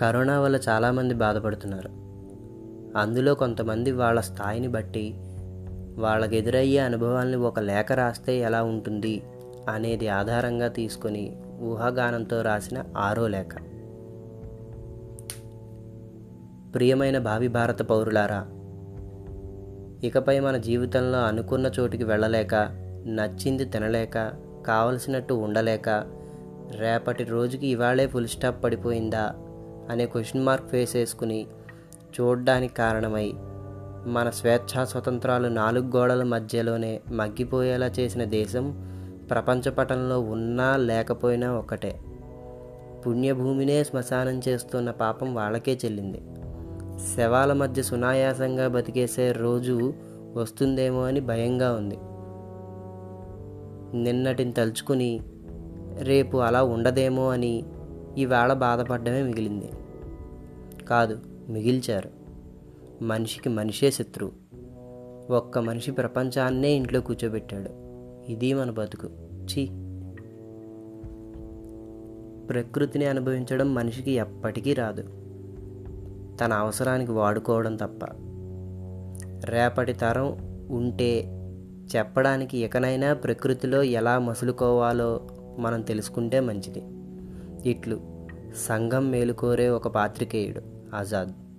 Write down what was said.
Corona వల్ల చాలామంది బాధపడుతున్నారు. అందులో కొంతమంది వాళ్ళ స్థాయిని బట్టి వాళ్ళకి ఎదురయ్యే అనుభవాల్ని ఒక లేఖ రాస్తే ఎలా ఉంటుంది అనేది ఆధారంగా తీసుకొని ఊహాగానంతో రాసిన ఆరో లేఖ. ప్రియమైన భావి భారత పౌరులారా ఇకపై మన జీవితంలో అనుకున్న చోటికి వెళ్ళలేక నచ్చింది తినలేక కావలసినట్టు ఉండలేక రేపటి రోజుకి ఇవాళే ఫుల్ స్టాప్ పడిపోయిందా అనే క్వశ్చన్ మార్క్ ఫేస్ వేసుకుని చూడడానికి కారణమై మన స్వేచ్ఛా స్వతంత్రాలు నాలుగు గోడల మధ్యలోనే మగ్గిపోయేలా చేసిన దేశం ప్రపంచ పటంలో ఉన్నా లేకపోయినా ఒకటే. పుణ్యభూమినే శ్మశానం చేస్తున్న పాపం వాళ్ళకే చెల్లింది. శవాల మధ్య సునాయాసంగా బతికేసే రోజు వస్తుందేమో అని భయంగా ఉంది. నిన్నటిని తలుచుకుని రేపు అలా ఉండదేమో అని ఈవేళ బాధపడ్డమే మిగిలింది. కాదు మిగిల్చారు. మనిషికి మనిషే శత్రువు ఒక్క మనిషి ప్రపంచాన్నే ఇంట్లో కూర్చోబెట్టాడు. ఇది మన బతుకు. ఛీ! ప్రకృతిని అనుభవించడం మనిషికి ఎప్పటికీ రాదు. తన అవసరానికి వాడుకోవడం తప్ప. రేపటి తరం ఉంటే చెప్పడానికి ఇకనైనా ప్రకృతిలో ఎలా మసులుకోవాలో మనం తెలుసుకుంటే మంచిది. ఇట్లు సంఘం మేలుకోరే ఒక పాత్రికేయుడు. 阿扎德。